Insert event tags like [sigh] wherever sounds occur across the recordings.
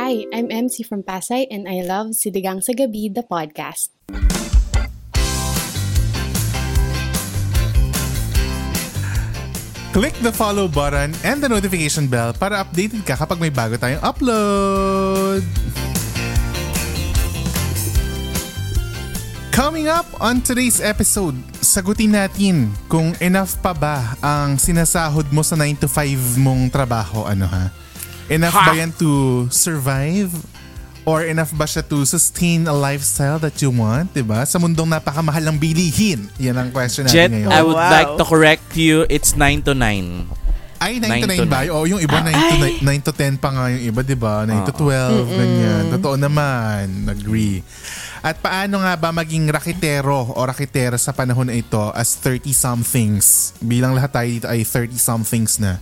Hi, I'm MC from Pasay and I love Siligang sa Gabi, the podcast. Click the follow button and the notification bell para updated ka kapag may bago tayong upload. Coming up on today's episode, sagutin natin kung enough pa ba ang sinasahod mo sa 9 to 5 mong trabaho, ano ha? Enough ba yan to survive? Or enough ba siya to sustain a lifestyle that you want, di ba? Sa mundong napakamahal ng bilihin. Yan ang question natin Jet, ngayon. I would Wow. like to correct you. It's 9 to 9. Ay, 9 to 9 9 to ba? Oo, yung iba 9 to, 9, 9 to 10 pa nga yung iba, di ba? 9 to 12, ganyan. Totoo naman. Agree. At paano nga ba maging rakitero o rakitera sa panahon na ito as 30-somethings? Bilang lahat tayo dito ay 30-somethings na.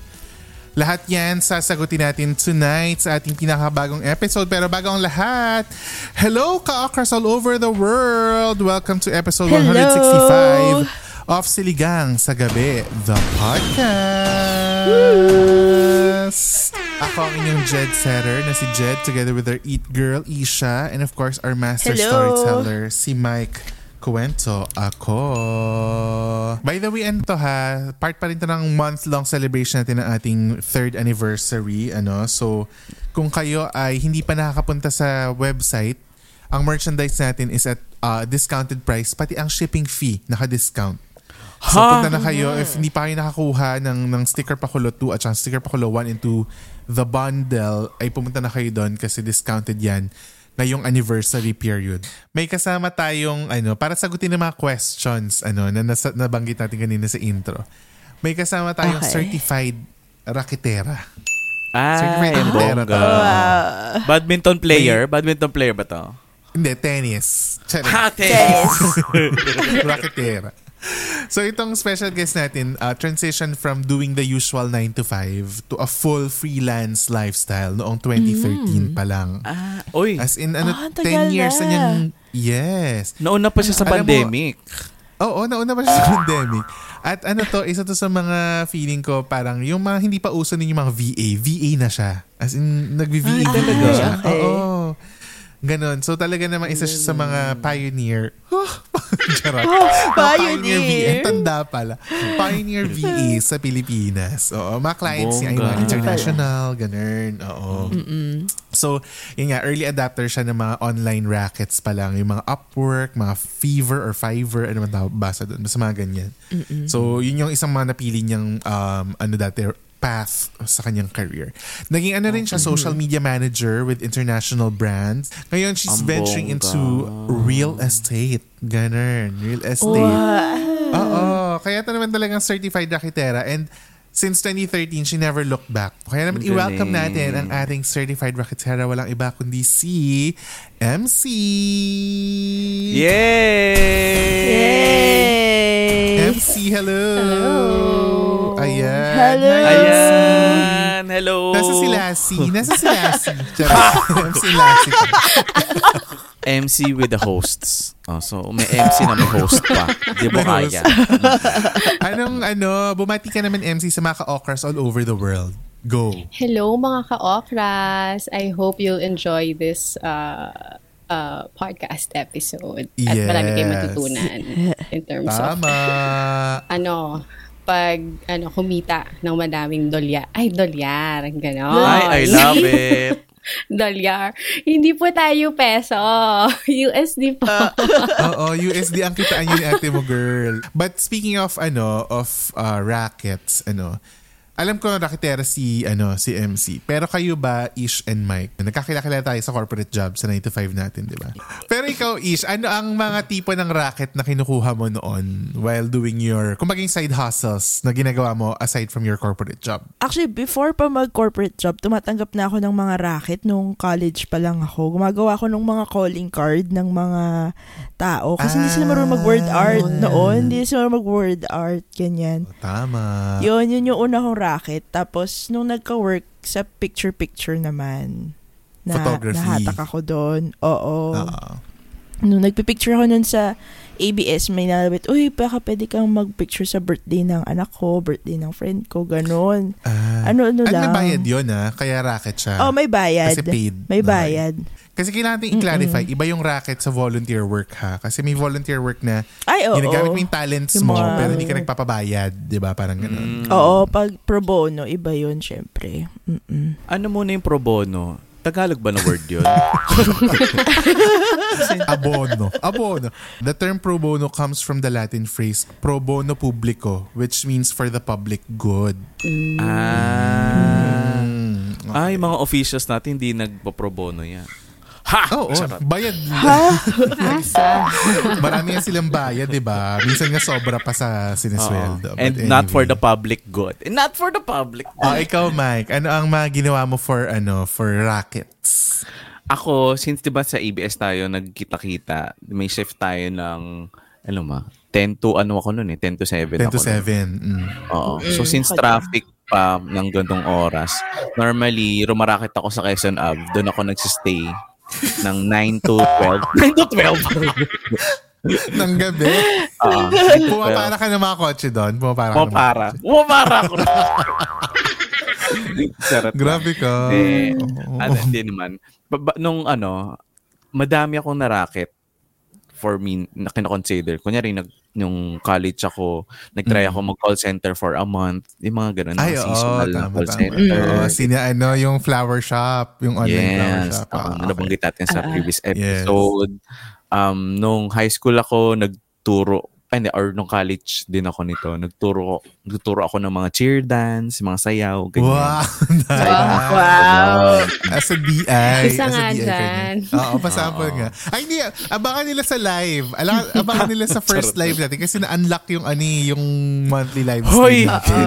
Lahat yan sasagutin natin tonight sa ating pinakabagong episode. Pero bago ang lahat, hello ka-okras all over the world! Welcome to episode Hello! 165 of Siligang sa Gabi, the podcast. Ako ang inyong Jed Setter na si Jed together with our Eat Girl, Isha, and of course our master Hello! storyteller, si Mike Kuwento ako. By the way, ano to ha, part pa rin to ng month-long celebration natin ng ating third anniversary. Ano? So, kung kayo ay hindi pa nakakapunta sa website, ang merchandise natin is at uh, discounted price, pati ang shipping fee, naka-discount. So, Ha? punta na kayo. If hindi pa kayo nakakuha ng, ng sticker pakulo 2 at saka sticker pakulo 1 and 2, the bundle, ay pumunta na kayo doon kasi discounted yan ngayong anniversary period. May kasama tayong, ano, para sagutin ng mga questions, ano, na nasa, nabanggit natin kanina sa intro. May kasama tayong Okay. certified raketera. Ay, Certified raketera to. Wow. Badminton player? Badminton player ba to? Hindi, tennis. Charot. Hate! Raketera. [laughs] So itong special guest natin, uh, transition from doing the usual 9 to 5 to a full freelance lifestyle noong 2013 pa lang. Ah, oy, As in, ano, Ah, 10 tagal years na na. niyang, yes. nauna pa siya sa Alam mo- pandemic. Oo, nauna pa siya sa [laughs] pandemic. At ano to, isa to sa mga feeling ko parang yung mga hindi pa uso yung mga VA. VA na siya. As in, nag-VA Ah, talaga siya. Okay. Oo. Ganon. So talaga naman isa siya sa mga pioneer. [laughs] Charot. Oh, Mga pioneer. VA. Tanda pala. Pioneer VA sa Pilipinas. Oo. Mga clients niya ay mga Bongga. international. Ganon. Oo. So, yun nga, early adapter siya ng mga online rackets pa lang. Yung mga Upwork, mga Fever or Fiverr, ano man tawag basa doon. Basta mga ganyan. So, yun yung isang mga napili niyang um, ano dati, path sa kanyang career. Naging ano rin siya, social media manager with international brands. Ngayon, she's Ang venturing bongga. into real estate. Ganun. Real estate. Oo. Kaya ito naman talagang certified rakitera. And since 2013, she never looked back. Kaya naman Ang i-welcome galing. natin ang ating certified rakitera. Walang iba kundi si MC. Yay! Yay! MC, hello. Hello. Ayan. Hello. MC. Ayan! Hello! Nasa si Lassie. [laughs] Nasa si Lassie. [laughs] MC Lassie. MC with the hosts. Oh, so, may MC na may host pa. Di host. kaya. [laughs] Anong ano, bumati ka naman MC sa mga ka-okras all over the world. Go. Hello mga ka-okras! I hope you'll enjoy this uh, uh, podcast episode. At marami kayong Yes. matutunan in terms of Tama. ano, pag ano kumita ng madaming dolyar. Ay, dolyar. Ganon. Ay, I love [laughs] it. dolyar. Hindi po tayo peso. [laughs] USD po. [laughs] Oo, USD ang kitaan yun ni ate mo, girl. But speaking of, ano, of uh, rackets, ano, alam ko raketera si, ano, si MC. Pero kayo ba, Ish and Mike, nagkakilala tayo sa corporate job sa 9 to 5 natin, di ba? Pero ikaw, Ish, ano ang mga tipo ng racket na kinukuha mo noon while doing your, kung maging side hustles na ginagawa mo aside from your corporate job? Actually, before pa mag-corporate job, tumatanggap na ako ng mga racket nung college pa lang ako. Gumagawa ako ng mga calling card ng mga tao. Kasi hindi sila marunong mag-word Ah, art yun. noon. Hindi sila marunong mag-word art, ganyan. Tama. Yun, yun yung una kong racket. Tapos, nung nagka-work sa picture-picture naman, na Photography. nahatak ako doon. Oo. Oo. nung nagpipicture ako nun sa ABS, may nalabit, uy, baka pwede kang magpicture sa birthday ng anak ko, birthday ng friend ko, ganun. Ah. Ano, ano lang. may bayad yun ah, kaya racket siya. Oh, may bayad. Kasi paid. May bayad. Kasi kailangan natin i-clarify, iba yung racket sa volunteer work ha. Kasi may volunteer work na Ay, oo. ginagamit mo yung talents Yung mo mga- pero hindi ka nagpapabayad. Di ba? Parang ganun. Oo, pag pro bono, iba yun, syempre. Mm-mm. Ano muna yung pro bono? Tagalog ba na word yun? [laughs] [laughs] Abono. Abono. The term pro bono comes from the Latin phrase pro bono publico which means for the public good. ah. Mm. Ay, mga officials natin hindi nagpo-pro bono yan. Ha! Oo, Charot. bayad. [laughs] Asa? Marami nga silang bayad, di ba? Minsan nga sobra pa sa sinesweldo. But And not for anyway. the public good. And not for the public Oh, ikaw, Mike, ano ang mga ginawa mo for, ano, for rackets? Ako, since 'di ba sa ABS tayo nagkita-kita, may shift tayo ng ano ma, 10 to ano ako noon eh, 10 to 7 10 ako to nun. 7. Mm. Oo. So since traffic pa ng gantong oras, normally rumarakit ako sa Quezon Ave, doon ako nagsistay ng 9 to 12. 9 [laughs] to 12. Ng gabi. Oo. Pumapara ka ng mga kotse doon. Pumapara ka Pumapara. Pumapara ako. [laughs] Grabe ka. Eh, ano, hindi naman. Ba- ba- nung ano, madami akong naraket for me na kinoconsider. Kunyari, nag, nung college ako, nag-try ako mag-call center for a month. Yung mga ganun, Mm. Ay, oo, seasonal na tama, call tama. center. Oo, sina, ano, yung flower shop, yung online flower Yes. shop. Oo, Ah, okay. nabanggit natin sa Ah, ah. previous episode. Um, nung high school ako, nagturo, ay, hindi, or nung college din ako nito, nagturo, nagturo ako ng mga cheer dance, mga sayaw, ganyan. Wow. Wow. As a DI. Isa as a nga DI dyan. Oo, pasample nga. Ay, hindi. Abangan nila sa live. Ala, abangan nila sa [laughs] first live natin kasi na-unlock yung ani yung monthly live Hoy! stream natin.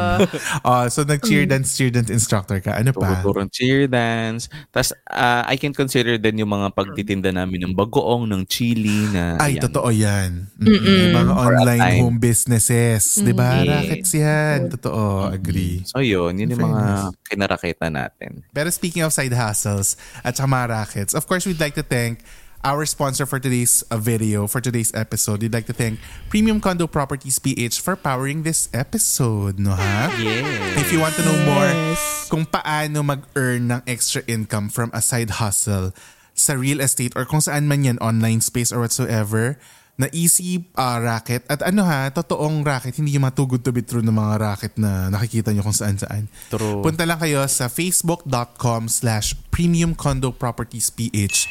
Oh, [laughs] so nag-cheer dance, cheer dance instructor ka. Ano pa? Tuturo ng cheer dance. Tapos, ah, I can consider din yung mga pagtitinda namin ng bagoong, ng chili na... Ay, ayan. totoo yan. Mm-mm. Yung mga online home businesses. Di ba? Mm. Rackets yan. Totoo. Agree. So yun, yun yung mga kinarakita natin. Pero speaking of side hustles at saka mga rackets, of course, we'd like to thank our sponsor for today's uh, video, for today's episode. We'd like to thank Premium Condo Properties PH for powering this episode, no ha? Yeah. If you want to know more Yes. kung paano mag-earn ng extra income from a side hustle sa real estate or kung saan man yan, online space or whatsoever, na easy uh, racket. At ano ha, totoong racket, hindi yung mga too good to be true na mga racket na nakikita nyo kung saan-saan. True. Punta lang kayo sa facebook.com slash premium condo properties PH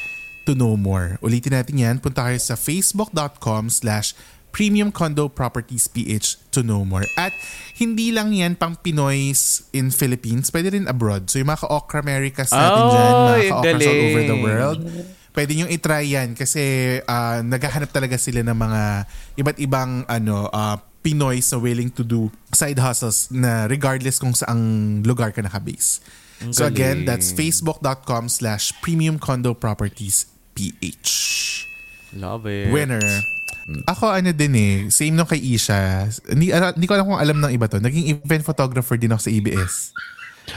to know more. Ulitin natin yan. Punta kayo sa facebook.com slash premium condo properties PH to know more. At hindi lang yan pang Pinoys in Philippines, pwede rin abroad. So yung mga ka-Okra Americas natin Oh, dyan, mga ka-Okras all over the world, pwede nyo itry yan kasi ah, naghahanap talaga sila ng mga iba't ibang ano ah, Pinoy so willing to do side hustles na regardless kung saang lugar ka nakabase. Ang So again, galing. that's facebook.com slash premium condo properties PH. Love it. Winner. Ako ano din eh, same nung kay Isha. Hindi, ko alam kung alam ng iba to. Naging event photographer din ako sa ABS.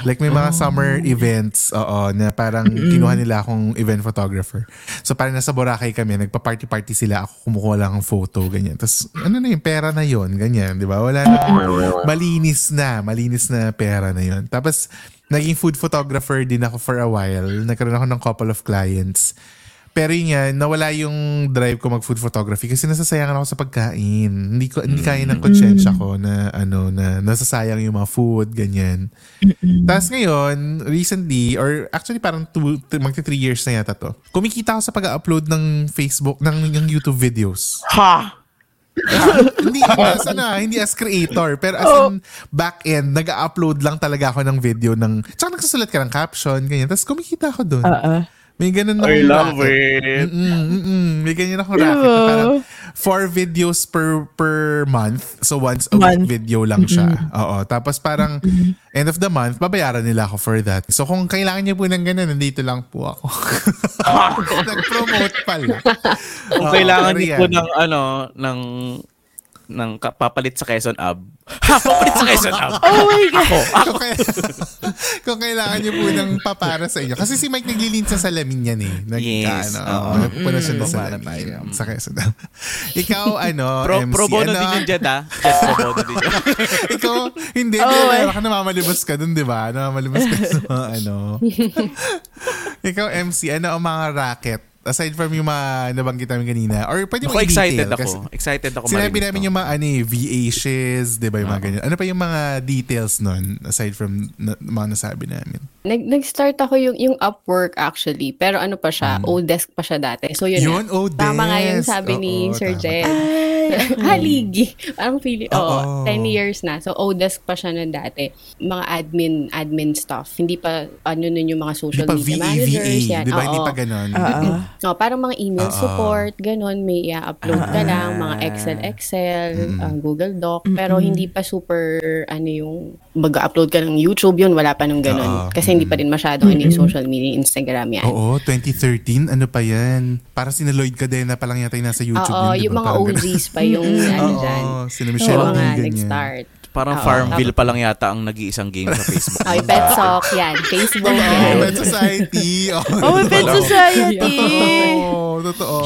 Like may mga summer events, oo, na parang kinuha nila akong event photographer. So parang nasa Boracay kami, nagpa-party-party sila, ako kumukuha lang ng photo, ganyan. Tapos ano na yung pera na yon ganyan, di ba? Wala na, malinis na, malinis na pera na yon Tapos naging food photographer din ako for a while. Nagkaroon ako ng couple of clients. Pero yun nga, nawala yung drive ko mag food photography kasi nasasayangan ako sa pagkain. Hindi ko hindi kaya ng konsyensya ko na ano na nasasayang yung mga food ganyan. Tapos ngayon, recently or actually parang two, magti three years na yata to. Kumikita ako sa pag-upload ng Facebook ng, ng YouTube videos. Ha! [laughs] hindi as ano, ah, hindi as creator, pero as in back end, nag-upload lang talaga ako ng video ng tsaka nagsusulat ka ng caption ganyan. Tapos kumikita ako doon. Uh-uh. May ganun na I love it. Mm-mm, mm-mm. May ganyan akong racket. na Parang four videos per per month. So once a week Month. video lang siya. Oo. Tapos parang end of the month, babayaran nila ako for that. So kung kailangan niyo po ng ganun, nandito lang po ako. [laughs] Nag-promote pala. Kung kailangan niyo po ng ano, ng ng papalit sa Quezon Ab. [laughs] Ha, papalit sa Quezon Ab. [laughs] Oh my God. kung, kaya, kung kailangan niyo po ng papara sa inyo. Kasi si Mike naglilin sa salamin yan eh. Nag, Yes, Ano, oo. nagpuna siya ng Papara salamin. tayo. Sa Quezon. Ikaw, ano, Pro, MC, pro bono ano, din yung Jed, ha? Jed, pro bono din yun. [laughs] Ikaw, hindi, Oh, oh, eh. baka namamalimos ka dun, di ba? Namamalimos ka sa mga ano. Ikaw, MC, ano ang mga racket? Aside from yung mga nabanggit namin kanina. Or pwede mo excited ako. kasi Excited ako Sinabi namin to. yung mga ano eh, VA-shiz, di ba yung mga ganyan. Ano pa yung mga details nun aside from na, mga nasabi namin? Nag, nag-start ako yung, yung Upwork actually. Pero ano pa siya, old desk pa siya dati. So yun. Yun, nga. old Tama nga yung desk. sabi ni Oo, Sir tama. Jed. Ay, [laughs] Haligi. Parang feeling, Oo. oo, 10 years na. So, old-desk pa siya na dati. Mga admin, admin stuff. Hindi pa, ano nun yung mga social pa media VA, managers. VA. Yan. Di ba? Hindi pa ganon. Oo. Oh, parang mga email Oo. support, ganun, may i-upload ka lang, mga Excel, Excel, uh, Google Doc, pero hindi pa super, ano yung, mag-upload ka ng YouTube, yun, wala pa nung ganun. Oo. Kasi hindi pa rin masyadong ano yung social media, Instagram yan. Oo, 2013. Ano pa yan? Para si Lloyd Cadena pa lang yata yung nasa YouTube Oo, yun, yung mga. OGs pa yung, [laughs] ano Oo, dyan. sila Yung Michelle mga Ong, ganyan. nag-start. Parang Oo. Farmville pa lang yata ang nag-iisang game sa Facebook. Ay, Petsok, yan. Facebook, Oo, yan. Pet Society. [laughs] Oh, may Pet Society. [laughs]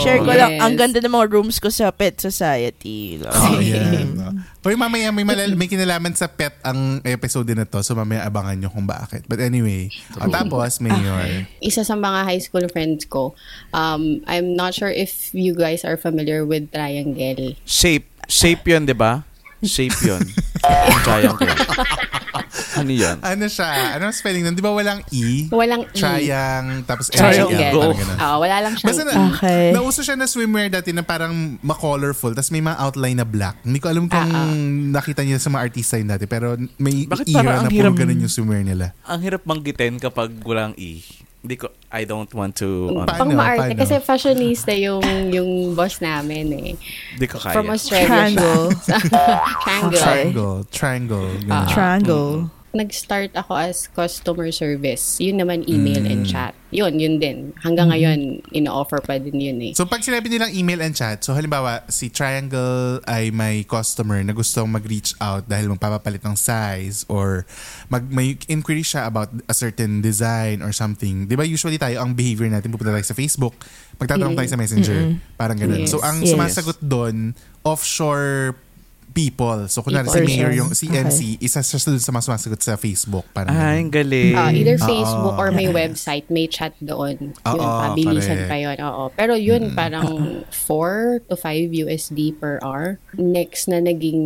Share ko lang. Yes. Ang ganda ng mga rooms ko sa Pet Society. Oh, yan. Pero mamaya may, malal- may kinalaman sa pet ang episode na to. So mamaya abangan nyo kung bakit. But anyway. At tapos, Mayor. isa sa mga high school friends ko, um, I'm not sure if you guys are familiar with triangle. Shape. Shape yun, di ba? Shape yun. Yung [laughs] triangle. Ano yun? Ano siya? Ano ang spelling nun? Di ba walang E? Walang E. Triang, tapos Triangle. L, parang ganun. Ah, wala lang siyang Basta na, Okay. nauso siya na swimwear dati na parang ma-colorful tapos may mga outline na black. Hindi ko alam kung Ah, ah. nakita niyo sa mga artista yun dati pero may Bakit era na ang puro hirap- ganun yung swimwear nila. Ang hirap manggitin kapag walang E. Hindi ko, I don't want to, ano, Pa- Pang Paano? maarte. Paano? Kasi fashionista yung yung boss namin eh. hindi ko kaya. From Australia Triangle. siya. Triangle. [laughs] Triangle, triangle. ganun. Ah. Triangle. Nag-start ako as customer service. Yun naman email and Mm. chat. Yun, yun din. Hanggang ngayon, ino-offer pa din yun eh. So pag sinabi nilang email and chat, so halimbawa si Triangle ay may customer na gustong mag-reach out dahil magpapapalit ng size or mag may inquiry siya about a certain design or something. 'Di ba usually tayo ang behavior natin pupunta tayo sa Facebook, magtatanong tayo sa Messenger, parang ganun. Yes. So ang Yes. sumasagot doon offshore people. So kunwari si. Mayor yung si Okay. MC, isa siya sa sa mga sumasagot sa Facebook, parang Ay, ganun. ang galing. Ah, either Oo. Facebook or may website, may chat doon. Yun, Oo, pabilisan correct. pa yun. Oo. Pero yun, parang 4 to 5 USD per hour. Next na naging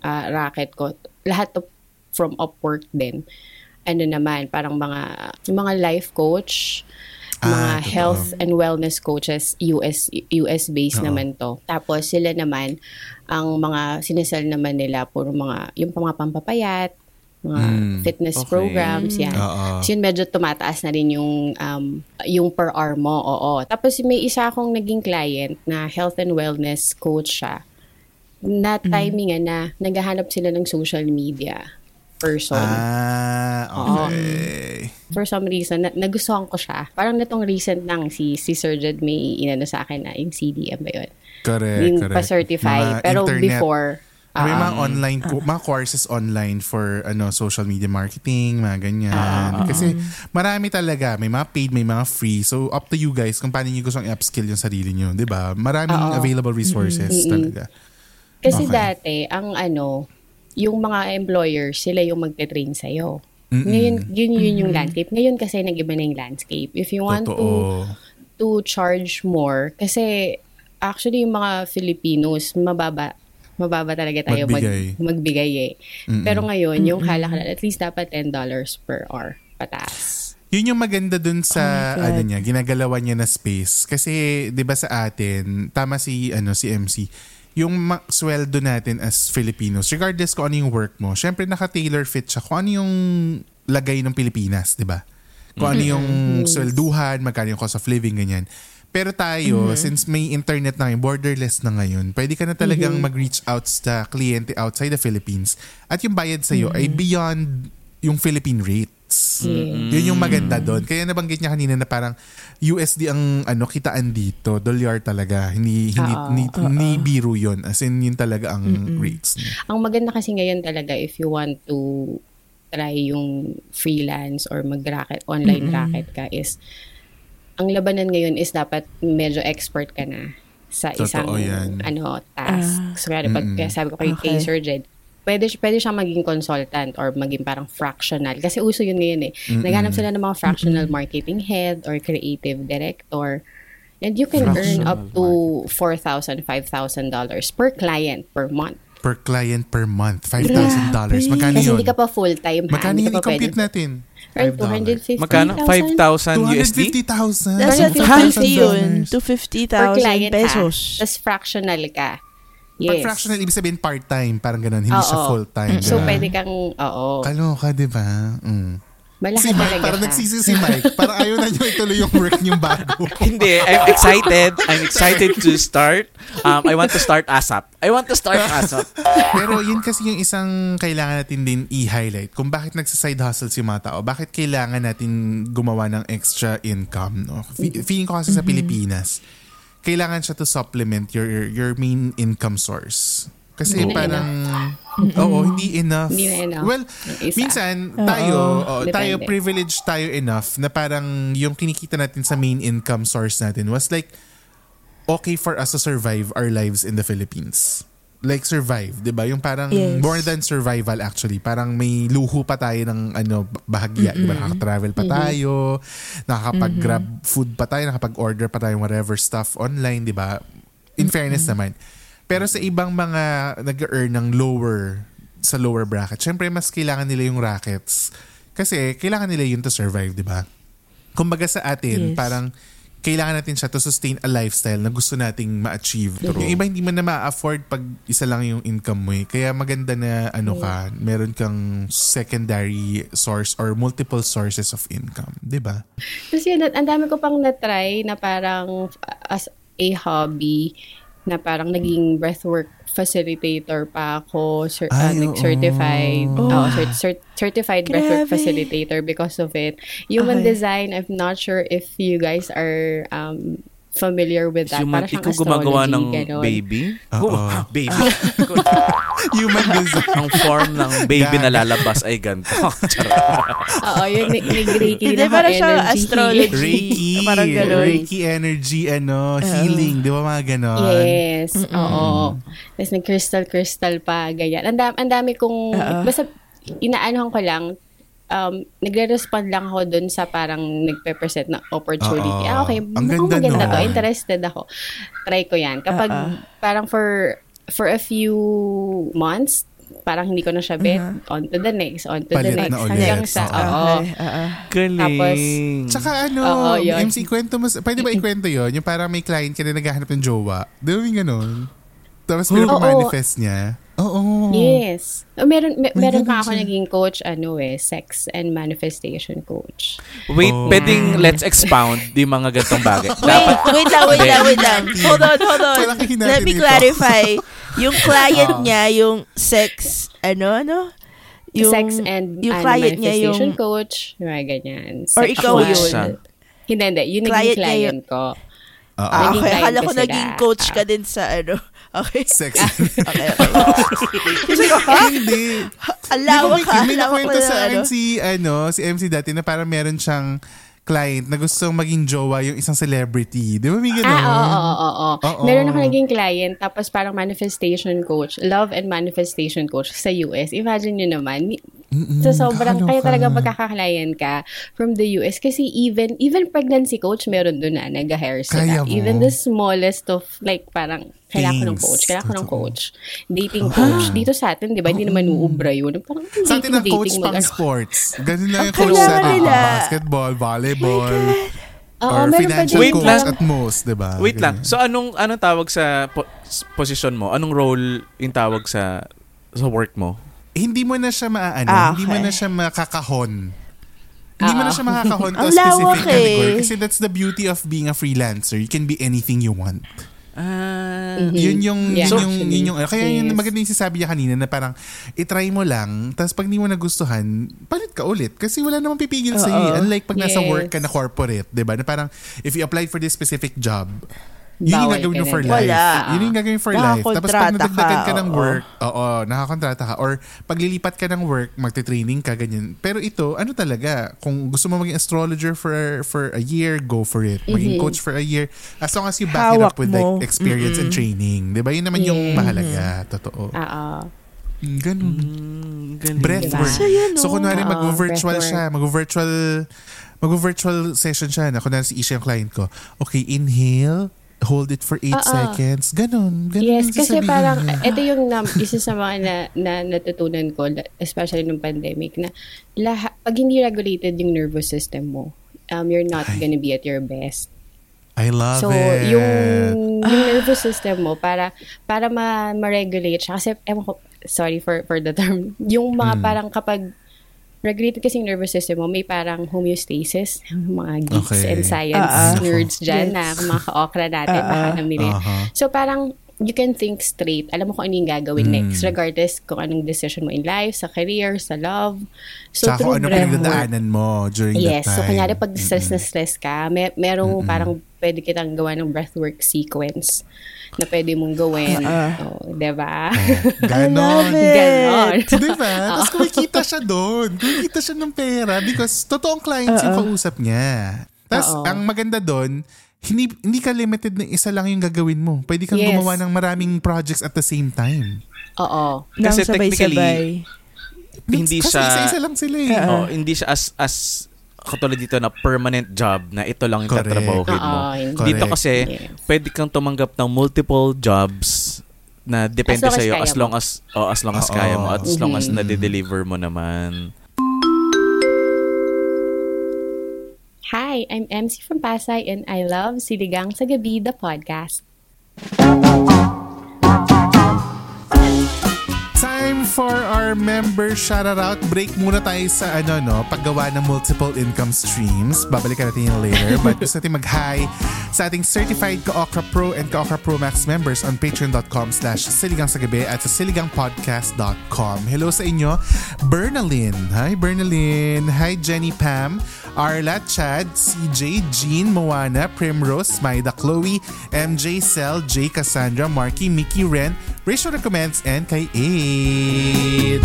ah, racket ko, lahat to from Upwork din. Ano naman, parang mga mga life coach, Ah, mga totoo. health and wellness coaches, US US based Oo. naman to. Tapos sila naman ang mga sinesell naman nila puro mga yung mga pampapayat, mga Mm, fitness okay. programs yan. Oo. So yun medyo tumataas na rin yung um, yung per hour mo. Oo. Tapos may isa akong naging client na health and wellness coach siya. Na timingan na naghahanap sila ng social media person. Ah, okay. For some reason, na, nagustuhan ko siya. Parang natong recent lang si, si Sir Jed may inano sa akin na yung CDM ba yun? Correct, Yung correct. pa-certify. Mga Pero internet. before, May ah, mga online, co- mga courses online for ano social media marketing, mga ganyan. Kasi marami talaga. May mga paid, may mga free. So, up to you guys kung paano nyo gustong i-upskill yung sarili nyo. 'di ba Maraming Oo. available resources Mm-mm. talaga. kasi Okay. dati, ang ano, yung mga employers, sila yung magte-train sa'yo. Mm-mm. Ngayon, yun, yun yung landscape. Ngayon kasi nag-iba na yung landscape. If you want to Totoo. to charge more, kasi actually yung mga Filipinos, mababa mababa talaga tayo mag- Magbigay. magbigay eh. Mm-mm. Pero ngayon, yung halakalan, at least dapat $10 per hour pataas. Yun yung maganda dun sa Oh ano niya, ginagalawan niya na space. Kasi 'di ba sa atin, tama si ano si MC, yung ma- sweldo natin as Filipinos, regardless kung ano yung work mo, syempre naka-tailor fit siya kung ano yung lagay ng Pilipinas, 'di ba? Kung ano yung swelduhan, magkano yung cost of living ganyan. Pero tayo, since may internet na ngayon, borderless na ngayon, pwede ka na talagang mag-reach out sa kliyente outside the Philippines at yung bayad sa'yo ay beyond yung Philippine rates. Rates. Yes. Yun yung maganda doon. Kaya nabanggit niya kanina na parang USD ang ano kitaan dito, dolyar talaga. Hindi hindi Oo. hindi, hindi biro yun. As in yun talaga ang rates niya. Ang maganda kasi ngayon talaga if you want to try yung freelance or mag-racket, online racket ka is ang labanan ngayon is dapat medyo expert ka na sa Totoo isang yan. ano task. so, kaya, pag, kaya sabi ko kay, kay Okay. Sir Jed, pwede, siya- pwede siyang maging consultant or maging parang fractional. Kasi uso yun ngayon eh. Naghanap sila ng mga fractional marketing head or creative director. And you can earn up to $4,000, $5,000 per client per month. Per client per month, $5,000. Magkano Kasi yun? hindi ka pa full-time. Magkano yun i-compute natin? $5. 250,000. Magkano? 5,000 USD? 250,000. Nasa Ay, 250 yun. per 250,000 client pesos. Tapos fractional ka. Pag Yes. fractional, ibig sabihin part-time. Parang ganun. Hindi siya Oo. full-time. So, Ganun. pwede kang, oo. Kaloka, di ba? Mm. Malaki Si Mike, talaga parang siya. nagsisi si Mike. Parang ayaw na niyo ituloy yung work niyong bago. [laughs] Hindi, I'm excited. I'm excited to start. Um, I want to start ASAP. I want to start ASAP. Pero yun kasi yung isang kailangan natin din i-highlight kung bakit nagsa-side hustle si mga tao. Bakit kailangan natin gumawa ng extra income. No? Fe- Feeling ko kasi sa Pilipinas, kailangan siya to supplement your your, your main income source. Kasi Hindi parang, oo, hindi enough. Hindi na enough. Well, isa. minsan, tayo, oo, Depende. tayo privileged tayo enough na parang yung kinikita natin sa main income source natin was like, okay for us to survive our lives in the Philippines. Like survive, 'di ba? Yung parang Yes. more than survival actually. Parang may luho pa tayo ng ano bahagya, 'di ba? Nakaka-travel pa tayo, nakakapag-grab food pa tayo, nakapag-order pa tayo whatever stuff online, 'di ba? In fairness naman. Pero sa ibang mga nag-earn ng lower sa lower bracket, syempre mas kailangan nila yung rackets. Kasi kailangan nila yun to survive, 'di ba? Kumbaga sa atin, Yes. parang kailangan natin siya to sustain a lifestyle na gusto nating ma-achieve. True. Yung iba hindi mo na ma-afford pag isa lang yung income mo eh. Kaya maganda na ano ka, meron kang secondary source or multiple sources of income. ba? Kasi yun, ang dami ko pang na-try na parang as a hobby na parang naging breathwork facilitator pa ako, cer- uh, Ay, like certified, Oh. oh, cert- cert- certified breathwork Grabe. facilitator because of it. Human Okay. design, I'm not sure if you guys are um, familiar with that. Human, Para ikaw gumagawa ng ganon. baby? Oo. Baby. [laughs] Human [laughs] design. Ang form ng baby na lalabas ay ganito. [laughs] Oo, yun, nag- nag-reiki Hindi, na parang siya energy astrology. Reiki. Parang ganun. Reiki energy, ano, healing. Di ba mga ganon? Yes, oo. Tapos nag-crystal-crystal pa, ganyan. Ang dami, ang dami kong, Oo. basta inaanohan ko lang, um, nagre-respond lang ako dun sa parang nagpe-present na opportunity. Oo. Ah, okay, Ang ganda maganda to. nun. Interested ako. Try ko yan. Kapag Oo. parang for for a few months, parang hindi ko na siya bet. On to the next, on to Palit the next. na ulit. Hanggang sa, Oo. oo. Galing. Tapos, Tsaka ano, Oo, yun. MC, kwento mo, pwede ba [laughs] ikwento yun? Yung parang may client ka na naghahanap ng jowa. Di ba may ganon? Tapos pinapamanifest niya. Oo. Yes. Uh, Meron, me- May meron pa ako siya. naging coach, ano eh, sex and manifestation coach. Wait, Oh. pwedeng let's expound [laughs] di mga gantong bagay. Wait, wait lang, wait lang, wait lang. Hold on, hold on. Let me clarify. Yung client Oo. niya, yung sex, ano, ano? Yung, sex and yung client niya manifestation yung, coach, yung mga ganyan. Or ikaw yun. Hindi, hindi. Yung Client naging niya client ko. Oo. ah, naging okay, client akala ko naging coach ka Ah. din sa ano. Okay. Sex. Okay, okay. [laughs] Ko, ha? Hindi. May, ka. may nakwento na, sa akin ano. si, ano, si MC dati na parang meron siyang client na gustong maging jowa yung isang celebrity. Di ba may ganon? Ah, oo, oo, oo, oo. Oo. Meron ako naging client, tapos parang manifestation coach, love and manifestation coach sa US. Imagine nyo naman, mi- sa sobrang, kaya talaga magkaka-client ka from the US. Kasi even, even pregnancy coach, meron doon na, nag-hire sila. Even the smallest of, like, parang, kailangan ko ng coach, kailangan ko ng coach. Dating coach. Dito sa atin, di ba, hindi naman uubra yun. Parang, Sa atin ang dating, coach dating, pang mag- sports. Ganun lang yung coach sa atin. Basketball, volleyball, Oo, or meron pa financial Wait coach lang. at most, di ba? Wait lang. So anong anong tawag sa po- position mo? Anong role yung tawag sa sa work mo? hindi mo na siya maaano, Ah, hindi mo okay. na siya makakahon. Hindi mo na siya makakahon [laughs] to specific lawak eh. category. Kasi that's the beauty of being a freelancer. You can be anything you want. Ah. Yun yung, Yeah, yun yung, yun yung, kaya yun, Yes. maganda yung sinasabi niya kanina na parang, itry mo lang, tapos pag di mo nagustuhan, palit ka ulit. Kasi wala namang pipigil sa Oo. Unlike pag nasa Yes. work ka na corporate, di ba? Na parang, if you applied for this specific job, yun yung gagawin mo for life. Wala. Yun yung gagawin for life. Tapos pag nadagdagan ka ka, ng oo. work, oo, nakakontrata ka. Or pag lilipat ka ng work, magte-training ka, ganyan. Pero ito, ano talaga, kung gusto mo maging astrologer for for a year, go for it. Maging coach for a year. As long as you back it up Hawak with mo. like experience and training. Di ba? Yun naman yung Yes. mahalaga. Totoo. Oo. Mm, Ganun. Mm. Breathwork. Diba? So, yun, So, oh. kunwari Oo, mag-virtual siya. Mag-virtual mag-virtual session siya na kunwari si Isha yung client ko. Okay, inhale, hold it for 8 Oo. seconds. Ganon. Ganon Yes, kasi parang, niya. ito yung na, isa sa mga na, na natutunan ko, especially nung pandemic, na lahat, pag hindi regulated yung nervous system mo, um, you're not Ay. gonna be at your best. I love So, it. yung, yung nervous system mo, para, para ma- ma-regulate siya, kasi, ewan ko, sorry for, for the term, yung mga Mm. parang kapag regulated kasi yung nervous system mo, may parang homeostasis, mga geeks Okay. and science ah. nerds dyan Yes. na mga ka-okra natin, Ah, baka alam nila. Aha. So parang you can think straight. Alam mo kung ano yung gagawin Mm. next regardless kung anong decision mo in life, sa career, sa love. So Tsaka kung ano pinagdadaanan mo during Yes. that time. So kunyari pag stress na stress ka, may, merong parang pwede kitang gawa ng breathwork sequence na pwede mong gawin. Oh, 'di ba? [laughs] Ganon. Ganon. [laughs] Diba? [laughs] Tapos kumikita siya doon. Kumikita siya ng pera because totoong clients yung kausap niya. Tapos Oo. ang maganda doon, hindi, hindi ka limited na isa lang yung gagawin mo. Pwede kang Yes. gumawa ng maraming projects at the same time. Oo. Nang Kasi sabay-sabay. Hindi Kasi siya- isa-isa lang sila eh. Oh, hindi siya as as katulad dito na permanent job na ito lang yung Correct. tatrabahuhin mo. Oo, hindi. Dito Correct. kasi Yes. pwede kang tumanggap ng multiple jobs na depende As long sa as kaya as mo. long as oh, as long as Oo. kaya mo at as long as Mhm. na-deliver mo naman. Hi, I'm MC from Pasay and I love Siligang sa Gabi, the podcast. Time for our member shoutout. Break muna tayo sa ano no, paggawa ng multiple income streams. Babalikan natin yun later. [laughs] But gusto natin mag-hi sa ating certified Ka-Okra Pro and Ka-Okra Pro Max members on patreon.com slash siligang sa gabi at sa siligangpodcast.com. Hello sa inyo, Bernalyn. Hi Bernalyn. Hi Jenny Pam. Arla, Chad, CJ, Jean, Moana, Primrose, Maida, Chloe, MJ, Cell, J, Cassandra, Marky, Mickey, Ren, Rachel Recommends, and kay Aid.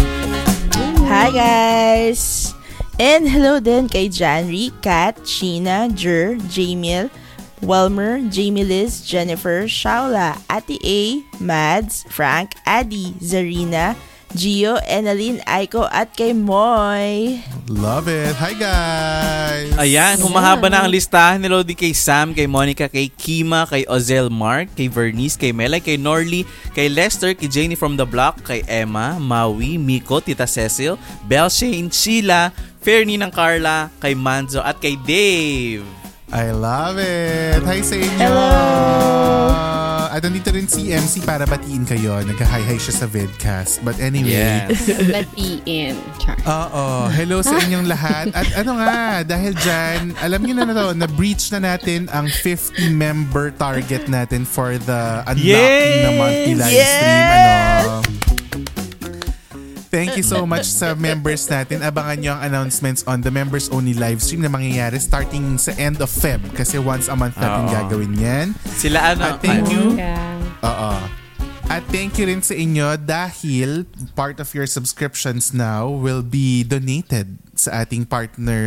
Hi guys! And hello din kay Janry, Kat, Sheena, Jer, Jamil, Welmer, Jamie Liz, Jennifer, Shaula, Ate A, Mads, Frank, Adi, Zarina, Gio, Enaline, Aiko, at kay Moy. Love it. Hi guys. Ayan, humahaba na ang listahan ni Lodi kay Sam, kay Monica, kay Kima, kay Ozel Mark, kay Vernice, kay Melay, kay Norly, kay Lester, kay Janie from the Block, kay Emma, Maui, Miko, Tita Cecil, Belle Shane, Sheila, Fairney ng Carla, kay Manzo, at kay Dave. I love it. Hi sa inyo. Hello. At nandito rin si MC para batiin kayo. Nagka-hi-hi siya sa vidcast. But anyway. Yes. [laughs] Batiin. Char. Oo. Hello sa inyong lahat. At ano nga, dahil dyan, alam niyo na na to, na-breach na natin ang 50 member target natin for the unlocking na monthly live stream. Ano. Thank you so [laughs] much sa members natin. Abangan nyo ang announcements on the members only live stream na mangyayari starting sa end of Feb kasi once a month natin Oo. gagawin yan. Sila ano? At thank you. Oo. At thank you rin sa inyo dahil part of your subscriptions now will be donated sa ating partner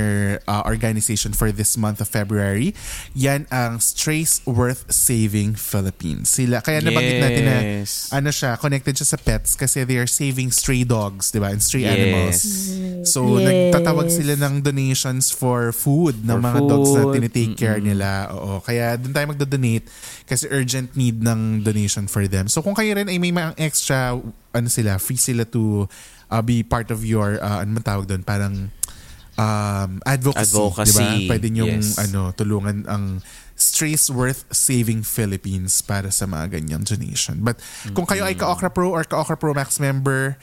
uh, organization for this month of February. Yan ang Strays Worth Saving Philippines. Sila, kaya nabanggit natin na Yes. ano siya, connected siya sa pets kasi they are saving stray dogs, di ba? And stray Yes. animals. So, Yes. nagtatawag sila ng donations for food ng For mga dogs na food. tinitake care nila. Oo. Kaya doon tayo magdo-donate kasi urgent need ng donation for them. So, kung kayo rin ay may mga extra, ano sila, free sila to uh, be part of your, uh, ano man tawag doon, parang um, advocacy. Advocacy. Diba? Pwede nyong Yes. ano, tulungan ang Strays Worth Saving Philippines para sa mga ganyang donation. But kung kayo ay Ka-Okra Pro or Ka-Okra Pro Max member,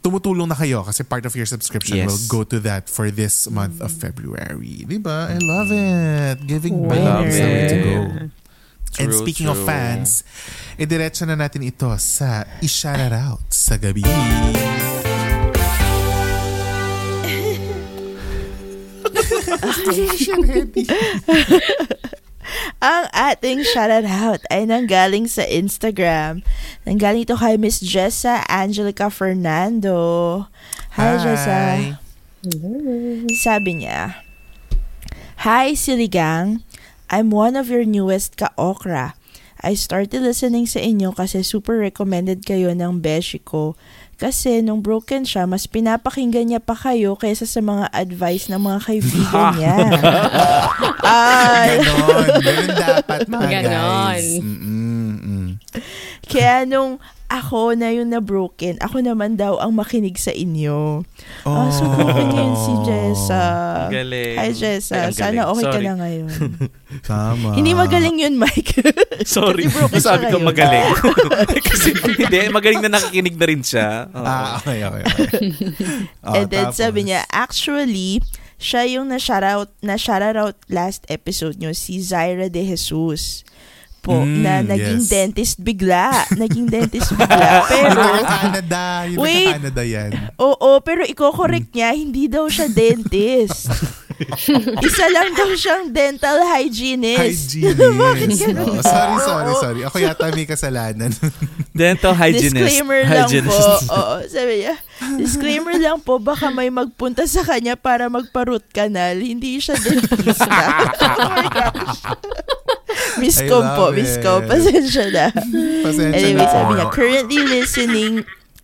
tumutulong na kayo kasi part of your subscription Yes. will go to that for this month of February. Diba? I love it. Giving back I love is the way to it. go. And True, speaking of true. fans, idiretso na natin ito sa i-shout out sa gabi. [laughs] Ang ating shoutout out ay nanggaling sa Instagram. Nanggaling ito kay Miss Jessa Angelica Fernando. Hi, Jessa. Sabi niya, Hi, Siligang. I'm one of your newest ka-okra. I started listening sa inyo kasi super recommended kayo ng beshi ko. Kasi nung broken siya, mas pinapakinggan niya pa kayo kaysa sa mga advice ng mga kaibigan [laughs] niya. [laughs] Ay, Ganon. Ganon dapat mga Ganon. guys. Mm-mm, mm. Kaya nung ako na yung na-broken, ako naman daw ang makinig sa inyo. Oh. so broken yun si Jessa. Galing. Hi Ay, Jessa, ang sana okay ka Sorry. na ngayon. [laughs] Tama. Hindi magaling yun, Mike. [laughs] Sorry. Sabi ko magaling. [laughs] Kasi hindi, magaling na nakikinig na rin siya. Oo. Ah, okay, okay. okay. Oh, And then tapos? sabi niya, actually, siya yung na-shoutout, na-shoutout last episode nyo, si Zaira De Jesus po, Mm, na naging yes. dentist bigla. [laughs] Naging dentist bigla. Yung Pero, taga-Canada. Yung Wait. taga-Canada yan. Oo, pero iko-correct niya, hindi daw siya dentist. [laughs] Isa lang daw siyang dental hygienist. [laughs] Bakit Hygienist. ganun? Oh, sorry, sorry, sorry. Ako yata may kasalanan. Dental hygienist. Disclaimer lang po. Hygienist. Oo, sabi niya, disclaimer lang po, baka may magpunta sa kanya para magpa-root canal. Hindi siya dentista. oh my gosh. [laughs] Miss I Com po, love Miss it. Com. Pasensya na. [laughs] Pasensya Anyway, na sabi niya, currently listening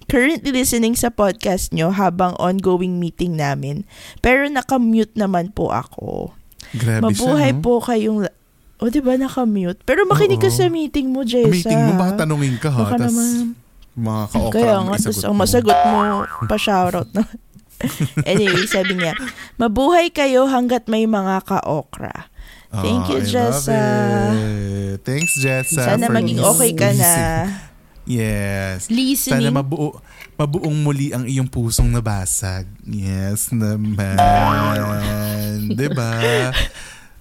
currently listening sa podcast nyo habang ongoing meeting namin. Pero nakamute naman po ako. Grabe Mabuhay siya, no? po kayong... la- O, di ba nakamute? Pero makinig ka sa meeting mo, Jessa. Meeting mo, baka tanungin ka ha. Baka tas naman. mga ka-okra Kaya nga, tapos ang masagot mo, [laughs] pa-shoutout na. anyway, sabi niya, mabuhay kayo hanggat may mga ka-okra. Thank you, love Jessa. Thanks, Jessa. Sana maging okay ka na. [laughs] Yes. Listening. Sana mabuo, mabuong muli ang iyong pusong nabasag. Yes naman. [laughs] diba?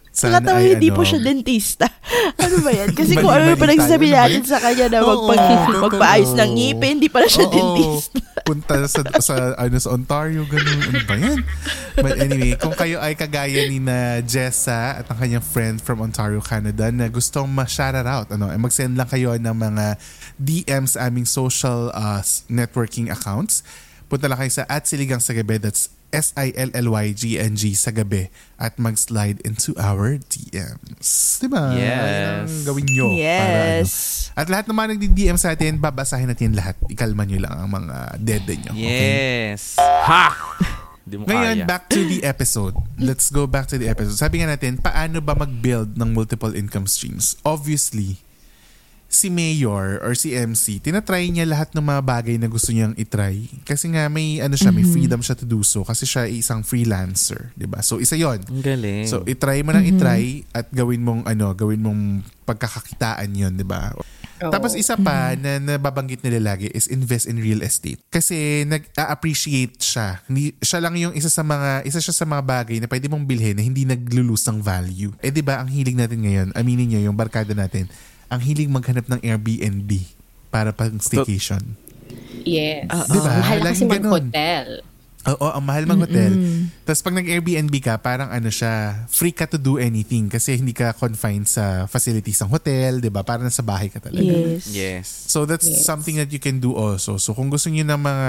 Nakatawa ay hindi po ano, siya dentista. [laughs] ano ba yan? Kasi Mali- kung ano. Ano ba natin sa kanya na magpag, totoo. [laughs] magpaayos ng ngipin, hindi pala siya Oo. dentista. Punta sa, sa, ano, sa Ontario, ganun. Ano ba yan? But anyway, kung kayo ay kagaya ni na Jessa at ang kanyang friend from Ontario, Canada na gustong ma-shout out, ano, eh, mag-send lang kayo ng mga DMs sa aming social uh, networking accounts. Punta lang kayo sa at siligang sa gabi. That's S-I-L-L-Y-G-N-G sa gabi at mag-slide into our DMs. Diba? Yes. Ang gawin nyo. Para, ano, Yes. at lahat naman nagdi-DM sa atin, babasahin natin lahat. Ikalma nyo lang ang mga dede nyo. Okay? Yes. Ha! [laughs] Di mo Ngayon, kaya. back to the episode. Let's go back to the episode. Sabi nga natin, paano ba mag-build ng multiple income streams? Obviously, si Mayor or si MC, tinatry niya lahat ng mga bagay na gusto niyang itry. Kasi nga may ano siya, may freedom siya to do so kasi siya ay isang freelancer, 'di ba? So isa 'yon. Ang galing. So itry mo nang itry at gawin mong ano, gawin mong pagkakakitaan 'yon, 'di ba? Tapos isa pa na nababanggit nila lagi is invest in real estate. Kasi nag-appreciate siya. Hindi, siya lang yung isa sa mga isa siya sa mga bagay na pwede mong bilhin na hindi naglulus ng value. Eh 'di ba ang hilig natin ngayon, aminin niyo yung barkada natin, ang hilig maghanap ng Airbnb para pang staycation. Yes. Di ba? Mahal kasi ganun. mag-hotel. Oo, ang mahal mang hotel. Tapos pag nag-Airbnb ka, parang ano siya, free ka to do anything kasi hindi ka confined sa facilities ng hotel, 'di ba? Parang nasa bahay ka talaga. Yes. yes. So that's Yes. something that you can do also. So kung gusto niyo ng mga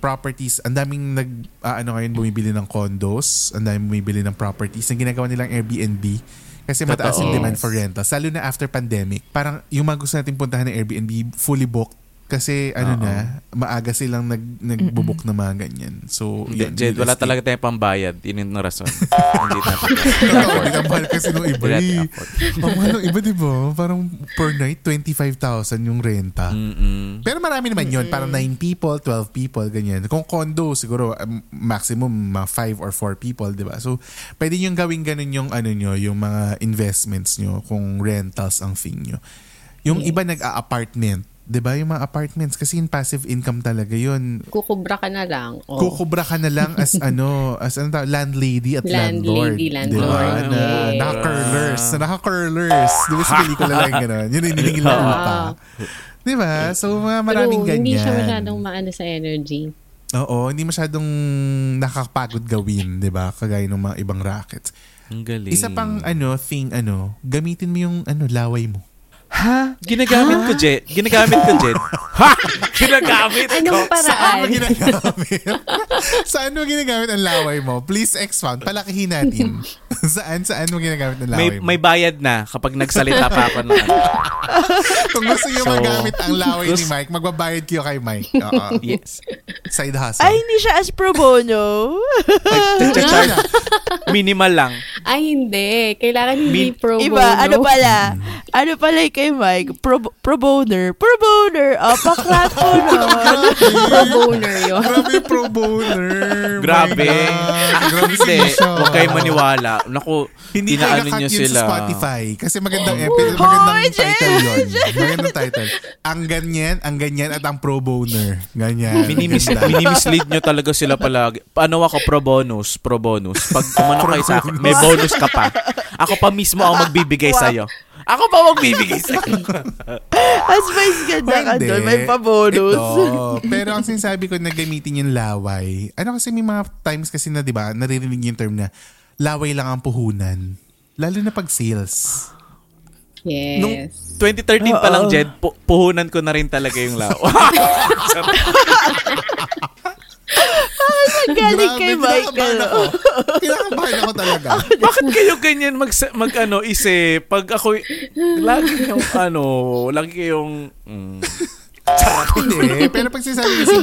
properties, ang daming nag ah, ano ngayon bumibili ng condos, ang daming bumibili ng properties na ginagawa nilang Airbnb kasi mataas yung Totoo. demand for rentals. Lalo na after pandemic. Parang yung mga gusto natin puntahan ng Airbnb fully booked kasi ano Oo. na, maaga silang nag nagbo-book ng mga ganyan. So, yun, Jed, wala estate. talaga tayong pambayad. Yun yung rason. [laughs] Hindi natin. Totoo, mahal kasi nung iba. Eh. afford. Ang mahal ng iba, di ba? Parang per night, 25,000 yung renta. Mm-mm. Pero marami naman yun. Parang 9 people, 12 people, ganyan. Kung condo, siguro um, maximum mga 5 or 4 people, di ba? So, pwede nyo gawin ganun yung ano nyo, yung mga investments nyo kung rentals ang thing nyo. Yung Yes. iba nag-a-apartment, 'di ba? Yung mga apartments kasi yung passive income talaga 'yun. Kukubra ka na lang. Oh. Kukubra ka na lang as [laughs] ano, as ano tawag, landlady at landlord. Landlady, 'di ba? landlord, Na yes. naka-curlers, na naka-curlers. 'Di ba sa [laughs] pelikula lang gano'n? Yun yung niningil na upa. 'Di ba? So mga maraming True, ganyan. hindi siya masyadong maano sa energy. Oo, hindi masyadong nakakapagod gawin, 'di ba? Kagaya ng mga ibang rackets. Ang galing. Isa pang ano, thing ano, gamitin mo yung ano, laway mo. Ha? Ginagamit ko, Jet. Ginagamit ko, Jet. ha? Ginagamit Anong ko. Saan mo paraan? ginagamit? [laughs] saan mo ginagamit ang laway mo? Please expound. Palakihin natin. [laughs] saan, saan mo ginagamit ang laway May, mo? may bayad na kapag nagsalita pa ako ng ano. [laughs] Kung gusto niyo So, magamit ang laway ni Mike, magbabayad kayo kay Mike. Oo. Yes. Side hustle. Ay, hindi siya as pro bono. Minimal lang. Ay, hindi. Kailangan hindi Min- pro bono. Iba, ano pala? Ano pala yung kay Mike? Pro, pro boner. Pro boner. Oh, paklat ko [laughs] nun. pro boner yun. Grabe yung pro boner. Grabe. Ah, Grabe si Misha. Huwag kayo maniwala. Naku, Hindi niyo cut yun sila. sa Spotify. Kasi magandang episode, magandang Hoy, title yun. Magandang title. Ang ganyan, ang ganyan at ang pro boner. Ganyan. Minimis, minimislead nyo talaga sila palagi. Paano ako pro bonus? Pro bonus. Pag umano kayo sa akin, may bonus ka pa. Ako pa mismo ang magbibigay sa'yo. Ako pa magbibigay sa'yo. [laughs] As vice ganda ka doon. May pa-bonus. Ito. Pero ang sinasabi ko na gamitin yung laway, ano kasi may mga times kasi na, di ba, naririnig yung term na laway lang ang puhunan. Lalo na pag sales. Yes. Nung 2013 pa lang. Jed, pu- puhunan ko na rin talaga yung [laughs] [laughs] lao. Galing kay kinakabahan Michael. ako. Kinakabahan ako talaga. [laughs] Bakit kayo ganyan mag, mag ano, isip? Pag ako, lagi yung ano, lagi kayong, mm, Hindi. Pero pag sinasabi kasi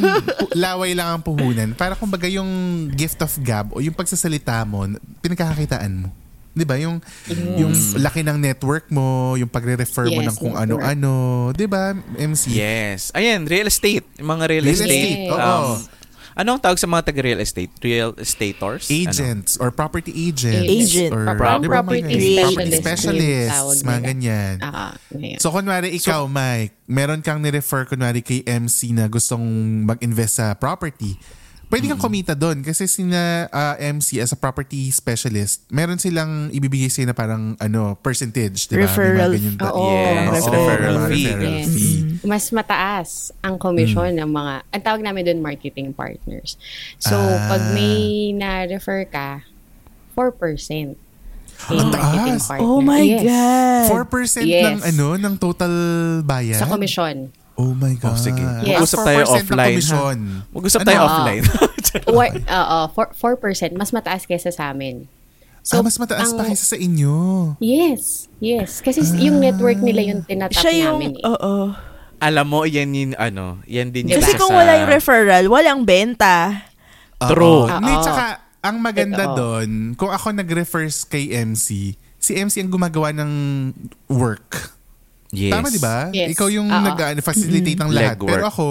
laway lang ang puhunan, para kumbaga yung gift of gab o yung pagsasalita mo, pinagkakakitaan mo. 'Di ba? Yung yung laki ng network mo, yung pagre-refer mo Yes, ng kung network. ano-ano, 'di ba? MC. yes. Ayan, real estate. Yung mga real, Real estate. estate, oo. Um, anong tawag sa mga taga-real estate? Real estators? Ano? Agents or property agents. Agent. Or, Pro- property mga? Property specialist. specialists. Mga ganyan. Ah, ngayon. So, kunwari ikaw, Mike, meron kang ni-refer kunwari kay MC na gustong mag-invest sa property. Pwede kang kumita doon kasi sina ah, MC as a property specialist, meron silang ibibigay sa'yo na parang ano, percentage, di ba? Referral. ganyan Oo. Yes, referral mga fee. referral Yes. fee. Mas mataas ang commission ng mga, ang tawag namin doon marketing partners. So, Ah. pag may na-refer ka, 4% kay Ang taas. partner. Oh my Yes. God. 4% Yes. ng ano, ng total bayad? Sa commission. Oh my God. Oh, sige. Yes. Mag-usap tayo 4% ng offline. Mag-usap Ano? tayo [laughs] Oo. offline. Oo, 4, 4%. Mas mataas kesa sa amin. ah, mas mataas ang- pa kaysa sa inyo. Yes. Yes. Kasi yung network nila yung tinatap Siya yung, namin eh. oo. Alam mo, yan yung ano, yan din yung Kasi kung sa- wala yung referral, walang benta. True. Oo. Hindi, Oo. tsaka, ang maganda doon, kung ako nag-refer kay MC, si MC ang gumagawa ng work. Yes. Tama, di ba? Yes. Ikaw yung Oo. nag-facilitate ng lahat. Legwork. Pero ako,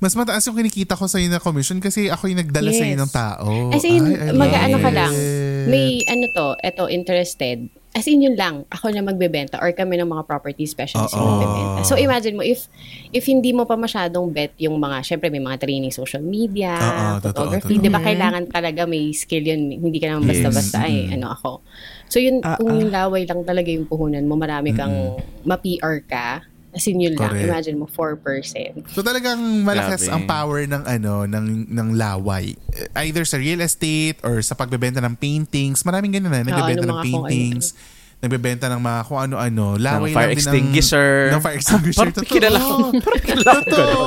mas mataas yung kinikita ko sa'yo na commission kasi ako yung nagdala Yes. sa'yo ng tao. As in, mag-ano ka lang. May ano to, eto, interested. As in, yun lang. Ako na magbebenta or kami ng mga property specialists yung magbebenta. So, imagine mo, if if hindi mo pa masyadong bet yung mga, syempre may mga training social media, totoo, photography, di ba kailangan talaga may skill yun. Hindi ka naman basta-basta, ay, ano ako. So, yun, Ah, kung ah. yung laway lang talaga yung puhunan mo, marami kang ma-PR ka. As in, yun lang. Correct. Imagine mo, 4%. So talagang malakas Grabe. ang power ng ano ng ng laway. Either sa real estate or sa pagbebenta ng paintings. Maraming ganun na nagbebenta ng ng mga kung paintings. Nagbebenta ng mga kung ano-ano. Laway Ng fire lang din extinguisher. Ng, ng fire [laughs] extinguisher. [laughs] Parang kilala ko. Totoo.